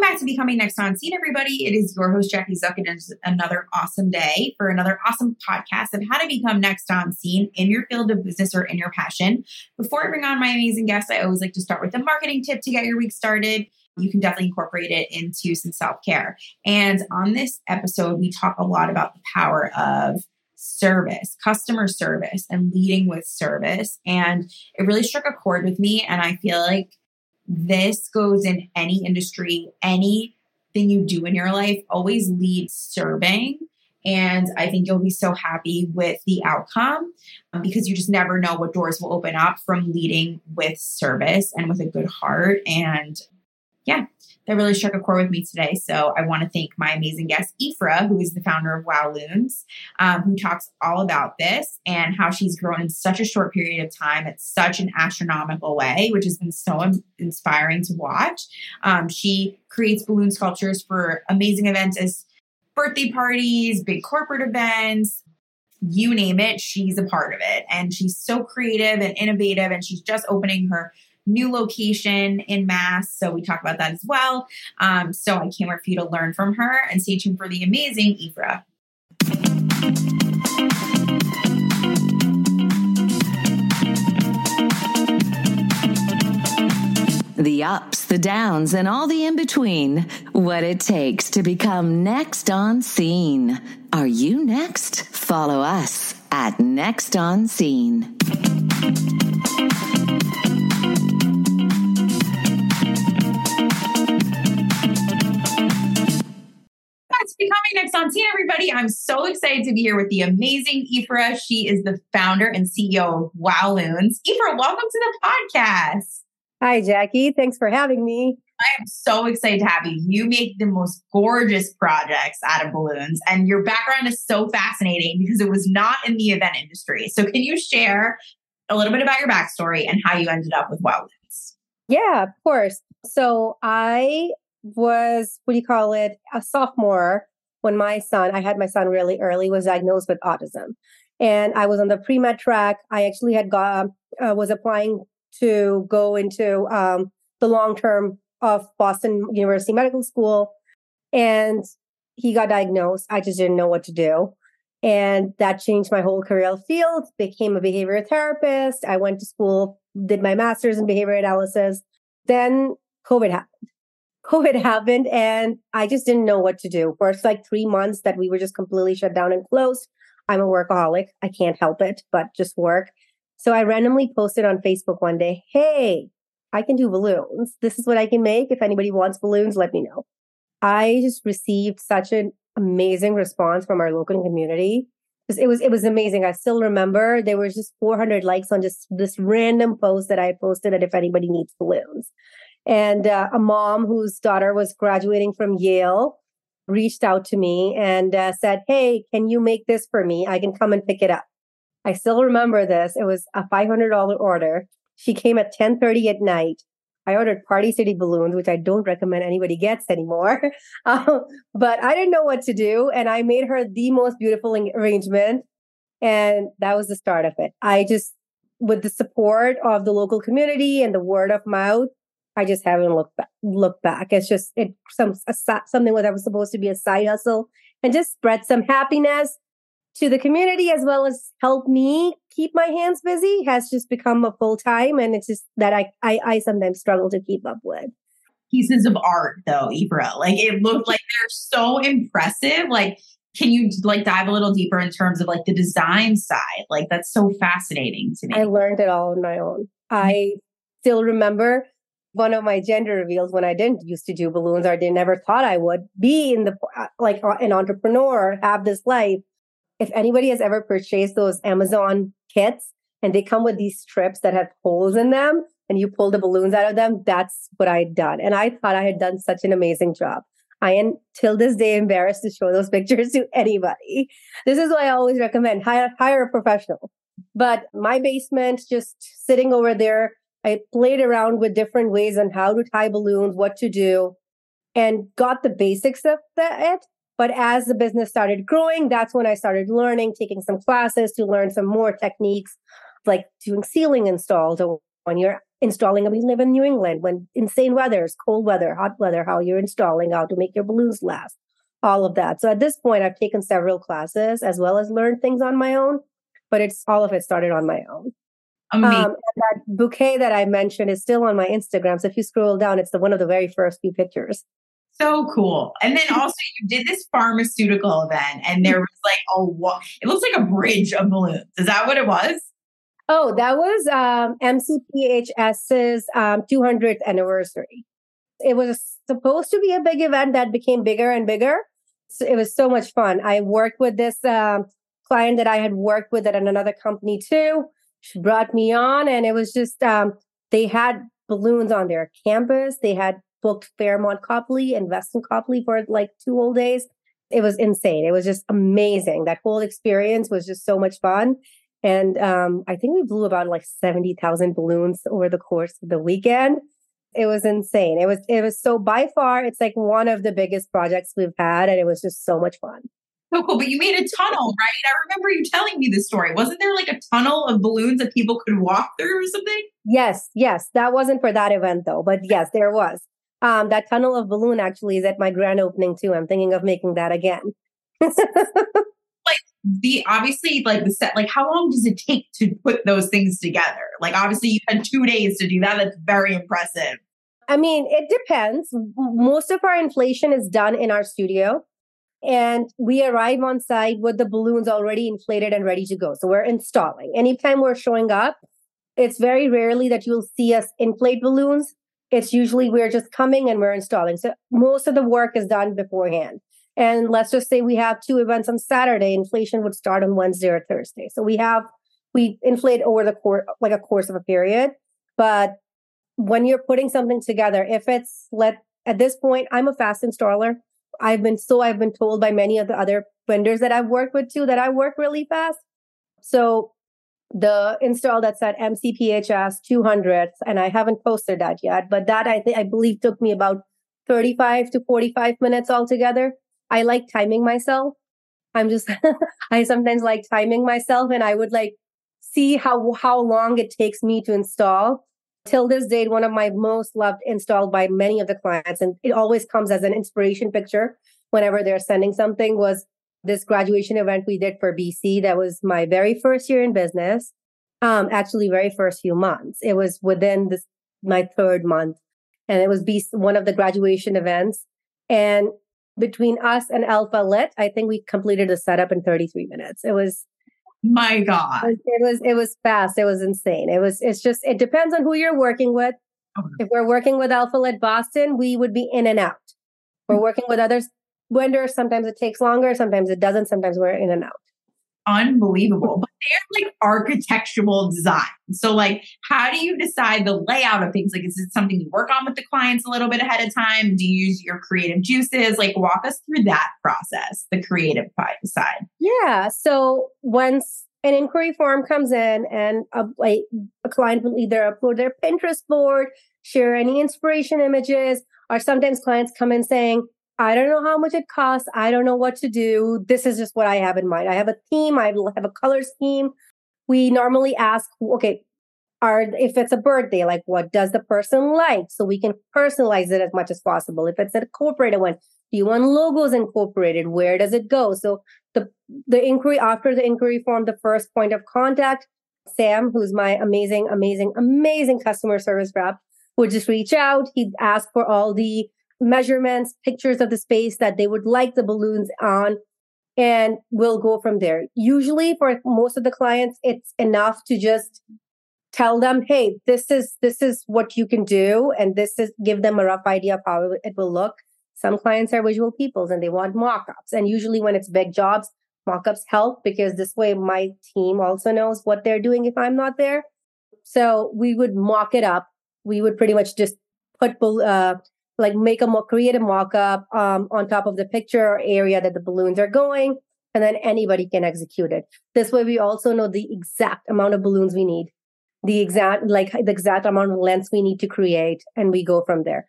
Welcome back to Becoming Next on Scene, everybody. It is your host, Jackie Zuck, and it's another awesome day for another awesome podcast of how to become next on scene in your field of business or in your passion. Before I bring on my amazing guests, I always like to start with a marketing tip to get your week started. You can definitely incorporate it into some self care. And on this episode, we talk a lot about the power of service, customer service, and leading with service. And it really struck a chord with me. And I feel like this goes in any industry, anything you do in your life, always lead serving. And I think you'll be so happy with the outcome um, because you just never know what doors will open up from leading with service and with a good heart. And yeah, that really struck a chord with me today. So I want to thank my amazing guest, Ifrah, who is the founder of Wowlloons, um, who talks all about this and how she's grown in such a short period of time at such an astronomical way, which has been so inspiring to watch. Um, she creates balloon sculptures for amazing events as birthday parties, big corporate events, you name it, she's a part of it. And she's so creative and innovative, and she's just opening her new location in Mass. So we talk about that as well. Um, so I can't wait for you to learn from her and stay tuned for the amazing Ifrah. The ups, the downs, and all the in between. What it takes to become next on scene. Are you next? Follow us at Next on Scene. Becoming Next on Scene, everybody. I'm so excited to be here with the amazing Ifrah. She is the founder and CEO of Wow Loons. Ifrah, welcome to the podcast. Hi, Jackie. Thanks for having me. I am so excited to have you. You make the most gorgeous projects out of balloons, and your background is so fascinating because it was not in the event industry. So, can you share a little bit about your backstory and how you ended up with Wowlloons? Yeah, of course. So, I was, what do you call it, a sophomore when my son, I had my son really early, was diagnosed with autism. And I was on the pre med track. I actually had got, uh, was applying to go into um, the long term of Boston University Medical School. And he got diagnosed. I just didn't know what to do. And that changed my whole career field, became a behavior therapist. I went to school, did my master's in behavior analysis. Then COVID happened. COVID happened and I just didn't know what to do. First, like three months that we were just completely shut down and closed. I'm a workaholic. I can't help it, but just work. So I randomly posted on Facebook one day, Hey, I can do balloons. This is what I can make. If anybody wants balloons, let me know. I just received such an amazing response from our local community. It was it was amazing. I still remember there was just 400 likes on just this random post that I posted that if anybody needs balloons. And uh, a mom whose daughter was graduating from Yale reached out to me and uh, said, Hey, can you make this for me? I can come and pick it up. I still remember this. It was a $500 order. She came at 1030 at night. I ordered Party City balloons, which I don't recommend anybody gets anymore. Um, but I didn't know what to do. And I made her the most beautiful arrangement. And that was the start of it. I just, with the support of the local community and the word of mouth, I just haven't looked back. Looked back. It's just it some a, something that was supposed to be a side hustle and just spread some happiness to the community as well as help me keep my hands busy has just become a full time, and it's just that I, I I sometimes struggle to keep up with. Pieces of art, though, Ifrah, like it looked like they're so impressive. Like, can you like dive a little deeper in terms of like the design side? Like, that's so fascinating to me. I learned it all on my own. I still remember one of my gender reveals when I didn't used to do balloons or they never thought I would be in the uh, like uh, an entrepreneur, have this life. If anybody has ever purchased those Amazon kits and they come with these strips that have holes in them and you pull the balloons out of them, that's what I had done. And I thought I had done such an amazing job. I am till this day embarrassed to show those pictures to anybody. This is why I always recommend hire, hire a professional. But my basement, just sitting over there, I played around with different ways on how to tie balloons, what to do, and got the basics of it. But as the business started growing, that's when I started learning, taking some classes to learn some more techniques, like doing ceiling installs. When you're installing. We live in New England when insane weathers, cold weather, hot weather, how you're installing, how to make your balloons last, all of that. So at this point, I've taken several classes as well as learned things on my own, but it's all of it started on my own. Um, that bouquet that I mentioned is still on my Instagram. So if you scroll down, it's the one of the very first few pictures. So cool. And then also you did this pharmaceutical event and there was like a what it looks like a bridge of balloons. Is that what it was? Oh, that was um, MCPHS's um, 200th anniversary. It was supposed to be a big event that became bigger and bigger. So it was so much fun. I worked with this um, client that I had worked with at another company too. She brought me on, and it was just um, they had balloons on their campus. They had booked Fairmont Copley and Westin Copley for like two whole days. It was insane. It was just amazing. That whole experience was just so much fun. And um, I think we blew about like 70,000 balloons over the course of the weekend. It was insane. It was, it was so by far, it's like one of the biggest projects we've had. And it was just so much fun. So cool. But you made a tunnel, right? I remember you telling me this story. Wasn't there like a tunnel of balloons that people could walk through or something? Yes, yes. That wasn't for that event though, but yes, there was. Um, that tunnel of balloon actually is at my grand opening too. I'm thinking of making that again. Like the obviously like the set like how long does it take to put those things together like obviously you had two days to do that that's very impressive i mean it depends most of our inflation is done in our studio and we arrive on site with the balloons already inflated and ready to go so we're installing anytime we're showing up it's very rarely that you'll see us inflate balloons it's usually we're just coming and we're installing so most of the work is done beforehand and let's just say we have two events on Saturday, inflation would start on Wednesday or Thursday. So we have, we inflate over the course, like a course of a period. But when you're putting something together, if it's let, at this point, I'm a fast installer. I've been, so I've been told by many of the other vendors that I've worked with too, that I work really fast. So the install that's at MCPHS 200, and I haven't posted that yet, but that I think, I believe took me about 35 to 45 minutes altogether. I like timing myself. I'm just, I sometimes like timing myself and I would like see how, how long it takes me to install. Till this date, one of my most loved installed by many of the clients, and it always comes as an inspiration picture whenever they're sending something was this graduation event we did for BC. That was my very first year in business. Um, actually very first few months. It was within this, my third month and it was BC, one of the graduation events. And between us and Alpha Lit, I think we completed the setup in 33 minutes. It was my God. It was it was fast. It was insane. It was it's just it depends on who you're working with. If we're working with Alpha Lit Boston, we would be in and out. We're mm-hmm. working with others vendors. Sometimes it takes longer, sometimes it doesn't, sometimes we're in and out unbelievable. But they're like architectural design. So, like, how do you decide the layout of things? Like, is it something you work on with the clients a little bit ahead of time? Do you use your creative juices? Like, walk us through that process, the creative side. Yeah. So, once an inquiry form comes in and a, like, a client will either upload their Pinterest board, share any inspiration images, or sometimes clients come in saying, I don't know how much it costs. I don't know what to do. This is just what I have in mind. I have a theme. I have a color scheme. We normally ask, okay, are if it's a birthday, like what does the person like? So we can personalize it as much as possible. If it's a corporate one, do you want logos incorporated? Where does it go? So the the inquiry after the inquiry form, the first point of contact, Sam, who's my amazing, amazing, amazing customer service rep, would just reach out. He'd ask for all the measurements, pictures of the space that they would like the balloons on, and we'll go from there. Usually for most of the clients, it's enough to just tell them, hey, this is this is what you can do, and this is give them a rough idea of how it will look. Some clients are visual peoples and they want mock-ups. And usually when it's big jobs, mock-ups help because this way my team also knows what they're doing if I'm not there. So we would mock it up. We would pretty much just put uh, like make a more creative mock-up um, on top of the picture or area that the balloons are going and then anybody can execute it. This way we also know the exact amount of balloons we need the exact like the exact amount of lengths we need to create and we go from there.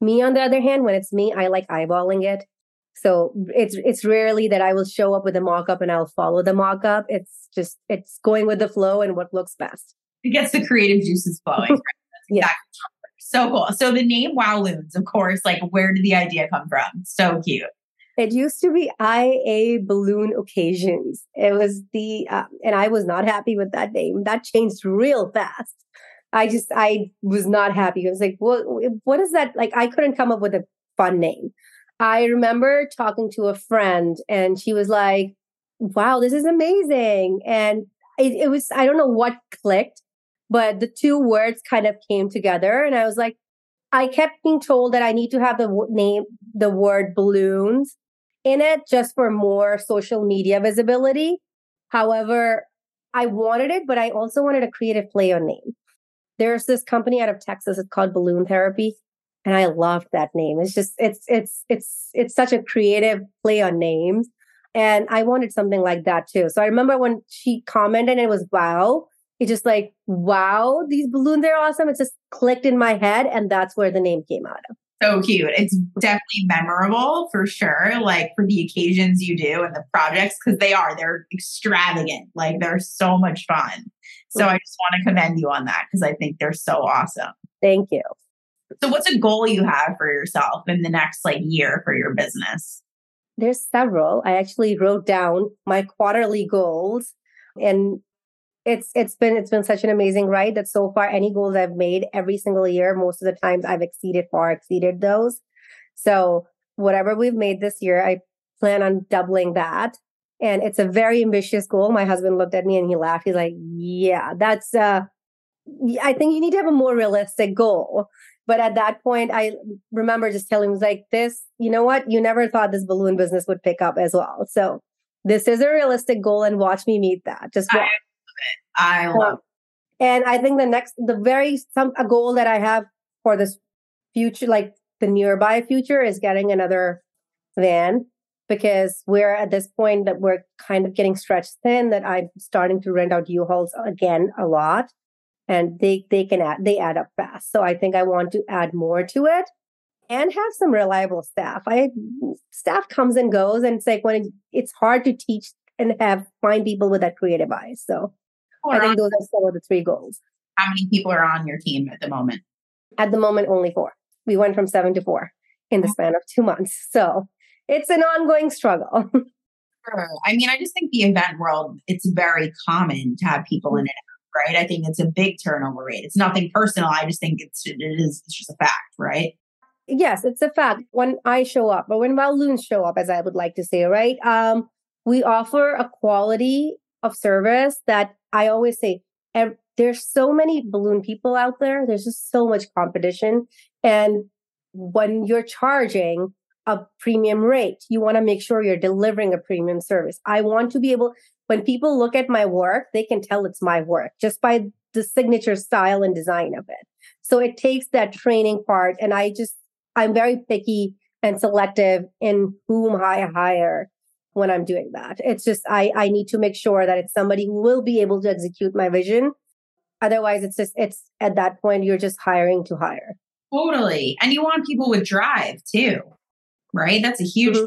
Me on the other hand when it's me i like eyeballing it. So it's it's rarely that i will show up with a mock-up and i'll follow the mock-up. It's just it's going with the flow and what looks best. It gets the creative juices flowing Yeah. So cool. So the name Wowlloons, of course, like where did the idea come from? So cute. It used to be IA Balloon Occasions. It was the, uh, and I was not happy with that name. That changed real fast. I just, I was not happy. I was like, what, what is that? Like, I couldn't come up with a fun name. I remember talking to a friend and she was like, wow, this is amazing. And it, it was, I don't know what clicked, but the two words kind of came together. And I was like, I kept being told that I need to have the w- name, the word balloons in it just for more social media visibility. However, I wanted it, but I also wanted a creative play on name. There's this company out of Texas. It's called Balloon Therapy. And I loved that name. It's just, it's, it's, it's, it's such a creative play on names. And I wanted something like that too. So I remember when she commented it was wow. It's just like, wow, these balloons are awesome. It just clicked in my head. And that's where the name came out of. So cute. It's definitely memorable for sure, like for the occasions you do and the projects, because they are, they're extravagant. Like they're so much fun. So I just want to commend you on that because I think they're so awesome. Thank you. So what's a goal you have for yourself in the next like year for your business? There's several. I actually wrote down my quarterly goals and it's it's been it's been such an amazing ride that so far any goals I've made every single year, most of the times I've exceeded far exceeded those. So whatever we've made this year, I plan on doubling that. And it's a very ambitious goal. My husband looked at me and he laughed. He's like, "Yeah, that's uh I think you need to have a more realistic goal." But at that point, I remember just telling him, like, this, you know what? You never thought this balloon business would pick up as well. So this is a realistic goal and watch me meet that. Just watch. I love And I think the next, the very, some, a goal that I have for this future, like the nearby future is getting another van because we're at this point that we're kind of getting stretched thin that I'm starting to rent out U-Hauls again a lot and they they can add they add up fast. So I think I want to add more to it and have some reliable staff. I staff comes and goes, and it's like when it, it's hard to teach and have find people with that creative eye. So I think those are some of the three goals. How many people are on your team at the moment? At the moment, only four. We went from seven to four in the span of two months. So it's an ongoing struggle. Sure. I mean, I just think the event world, it's very common to have people in it right? I think it's a big turnover rate. It's nothing personal. I just think it's it is it's just a fact, right? Yes, it's a fact. When I show up, or when balloons show up, as I would like to say, right? Um, we offer a quality of service that I always say. There's so many balloon people out there. There's just so much competition, and when you're charging a premium rate, you want to make sure you're delivering a premium service. I want to be able when people look at my work, they can tell it's my work just by the signature style and design of it. So it takes that training part. And I just, I'm very picky and selective in whom I hire when I'm doing that. It's just, I, I need to make sure that it's somebody who will be able to execute my vision. Otherwise, it's just, it's at that point, you're just hiring to hire. Totally. And you want people with drive too, right? That's a huge mm-hmm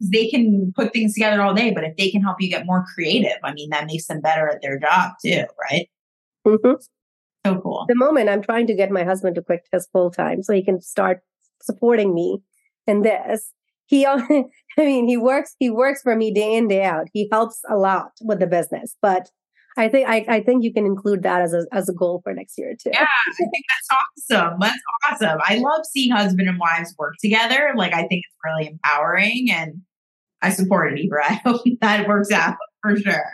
they can put things together all day, but if they can help you get more creative, I mean, that makes them better at their job too, right? Mm-hmm. So cool. the moment I'm trying to get my husband to quit his full time so he can start supporting me in this. He, I mean, he works, he works for me day in, day out. He helps a lot with the business, but I think I, I think you can include that as a as a goal for next year too. Yeah, I think that's awesome. That's awesome. I love seeing husband and wives work together. Like I think it's really empowering and I support it, Ifrah. I hope that works out for sure.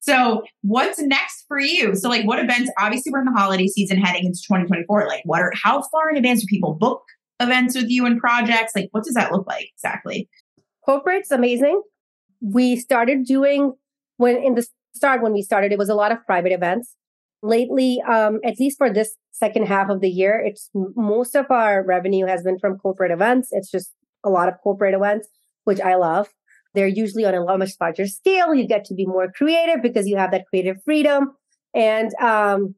So what's next for you? So like what events, obviously we're in the holiday season heading into 2024. Like what are how far in advance do people book events with you and projects? Like what does that look like exactly? Corporate's amazing. We started doing when in the start when we started, it was a lot of private events. Lately, um, at least for this second half of the year, it's most of our revenue has been from corporate events. It's just a lot of corporate events, which I love. They're usually on a much larger scale. You get to be more creative because you have that creative freedom. And um,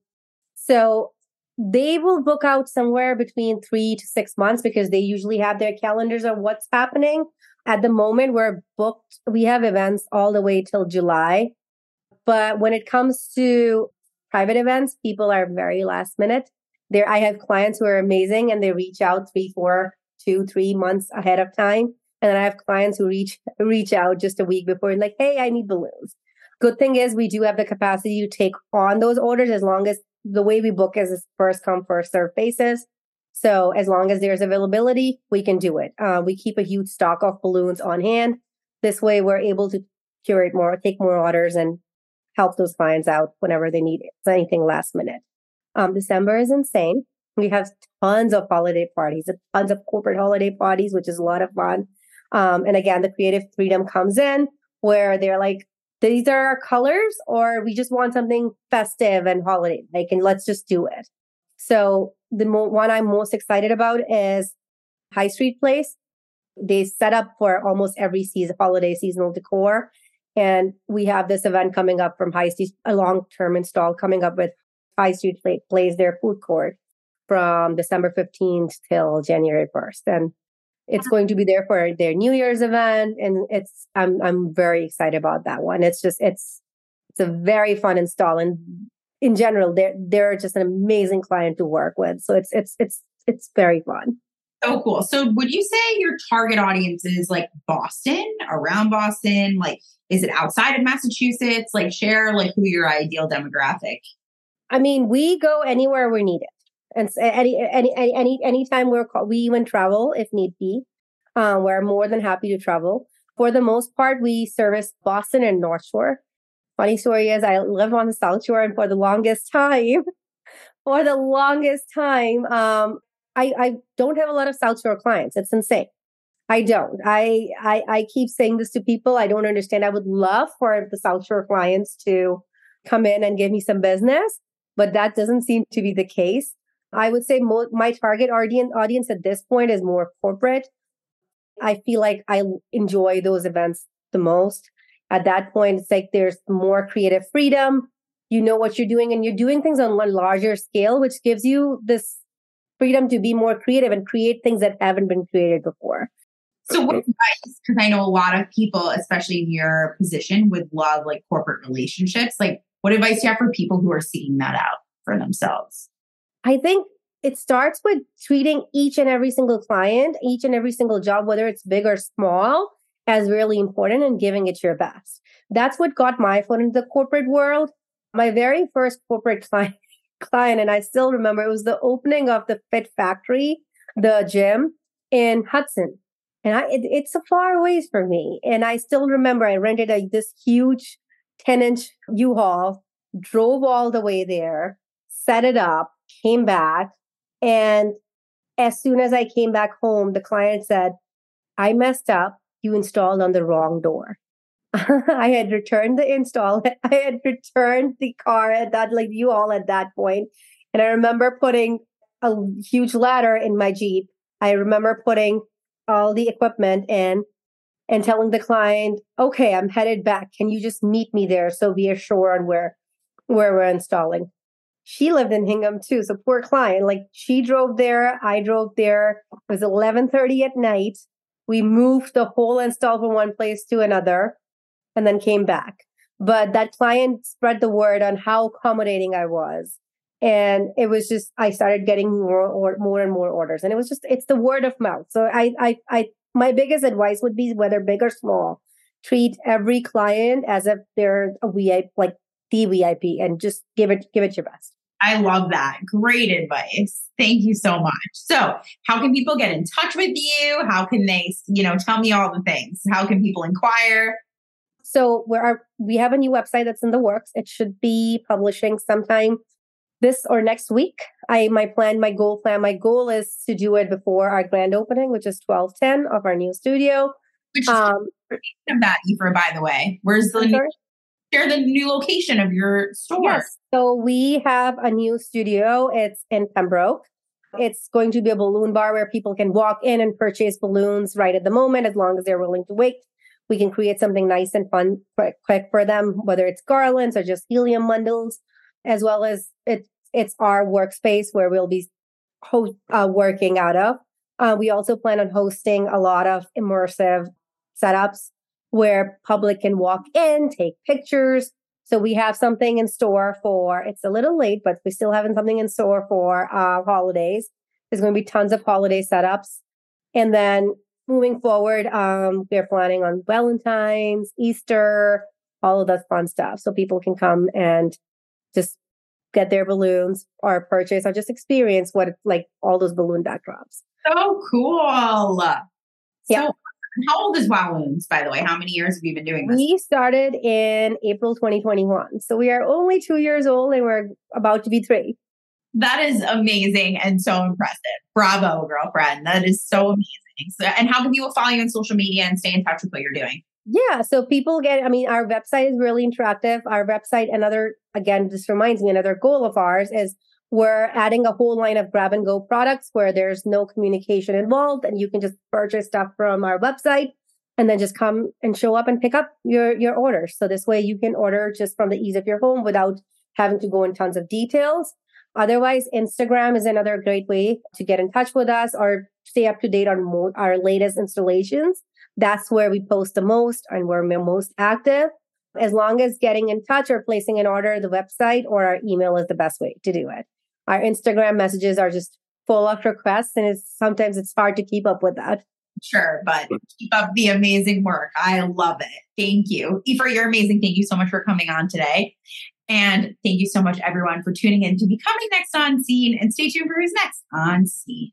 so they will book out somewhere between three to six months because they usually have their calendars of what's happening. At the moment, we're booked. We have events all the way till July. But when it comes to private events, people are very last minute. There, I have clients who are amazing and they reach out three, four, two, three months ahead of time. And then I have clients who reach reach out just a week before, like, hey, I need balloons. Good thing is we do have the capacity to take on those orders as long as the way we book is first come, first serve basis. So as long as there's availability, we can do it. Uh, we keep a huge stock of balloons on hand. This way, we're able to curate more, take more orders, and help those clients out whenever they need anything last minute. Um, December is insane. We have tons of holiday parties, tons of corporate holiday parties, which is a lot of fun. Um, and again, the creative freedom comes in where they're like, these are our colors, or we just want something festive and holiday like, and let's just do it. So the mo- one I'm most excited about is High Street Place. They set up for almost every season, holiday seasonal decor. And we have this event coming up from High Street, a long term install coming up with High Street Place, their food court from December 15th till January 1st. And it's going to be there for their New Year's event. And it's, I'm, I'm very excited about that one. It's just, it's, it's a very fun install. And in general, they're, they're just an amazing client to work with. So it's, it's, it's, it's very fun. So cool. So would you say your target audience is like Boston, around Boston? Like, is it outside of Massachusetts? Like, share like who your ideal demographic. I mean, we go anywhere we need it. And any any any any anytime we're we even travel if need be. Uh, we're more than happy to travel. For the most part, we service Boston and North Shore. Funny story is, I live on the South Shore, and for the longest time, for the longest time, um, I I don't have a lot of South Shore clients. It's insane. I don't. I, I I keep saying this to people. I don't understand. I would love for the South Shore clients to come in and give me some business, but that doesn't seem to be the case. I would say mo- my target audience audience at this point is more corporate. I feel like I enjoy those events the most. At that point, it's like there's more creative freedom. You know what you're doing, and you're doing things on a larger scale, which gives you this freedom to be more creative and create things that haven't been created before. So, what advice? Because I know a lot of people, especially in your position, would love like corporate relationships. Like, what advice do you have for people who are seeking that out for themselves? I think it starts with treating each and every single client, each and every single job, whether it's big or small, as really important and giving it your best. That's what got my foot into the corporate world. My very first corporate client, client, and I still remember it was the opening of the Fit Factory, the gym in Hudson. And I, it, it's a far ways from me. And I still remember I rented a, this huge 10 inch U-Haul, drove all the way there, set it up, came back. And as soon as I came back home, the client said, I messed up. You installed on the wrong door. I had returned the install. I had returned the car at that, like U-Haul at that point. And I remember putting a huge ladder in my Jeep. I remember putting all the equipment in and telling the client, okay, I'm headed back. Can you just meet me there so we are sure on where, where we're installing? She lived in Hingham too. So poor client, like she drove there, I drove there. It was 11:30 at night. We moved the whole install from one place to another and then came back. But that client spread the word on how accommodating I was. And it was just I started getting more or more and more orders. And it was just it's the word of mouth. So I I I my biggest advice would be whether big or small, treat every client as if they're a VIP like the VIP and just give it give it your best. I love that. Great advice. Thank you so much. So, how can people get in touch with you? How can they, you know, tell me all the things? How can people inquire? So, we're we have a new website that's in the works. It should be publishing sometime this or next week. I my plan, my goal plan, my goal is to do it before our grand opening, which is twelve ten of our new studio. Which um, of that, Eva, by the way. Where's the new, share the new location of your store. Yes. So we have a new studio. It's in Pembroke. It's going to be a balloon bar where people can walk in and purchase balloons right at the moment, as long as they're willing to wait. We can create something nice and fun quick, for them, whether it's garlands or just helium bundles, as well as it, it's our workspace where we'll be ho- uh, working out of. Uh, we also plan on hosting a lot of immersive setups where public can walk in, take pictures, So we have something in store for, it's a little late, but we still having something in store for uh, holidays. There's going to be tons of holiday setups. And then moving forward, um, we're planning on Valentine's, Easter, all of that fun stuff. So people can come and just get their balloons or purchase or just experience what it's like all those balloon backdrops. So cool. Yeah. How old is Wowlloons, by the way? How many years have you been doing this? We started in April 2021. So we are only two years old and we're about to be three. That is amazing and so impressive. Bravo, girlfriend. That is so amazing. So, and how can people follow you on social media and stay in touch with what you're doing? Yeah. So people get, I mean, our website is really interactive. Our website, another, again, this reminds me, another goal of ours is we're adding a whole line of grab and go products where there's no communication involved and you can just purchase stuff from our website and then just come and show up and pick up your, your orders. So this way you can order just from the ease of your home without having to go in tons of details. Otherwise, Instagram is another great way to get in touch with us or stay up to date on mo- our latest installations. That's where we post the most and where we're most active. As long as getting in touch or placing an order, the website or our email is the best way to do it. Our Instagram messages are just full of requests and it's sometimes it's hard to keep up with that. Sure, but keep up the amazing work. I love it. Thank you. Ifrah, you're amazing. Thank you so much for coming on today. And thank you so much, everyone, for tuning in to Becoming Next on Scene. And stay tuned for who's next on Scene.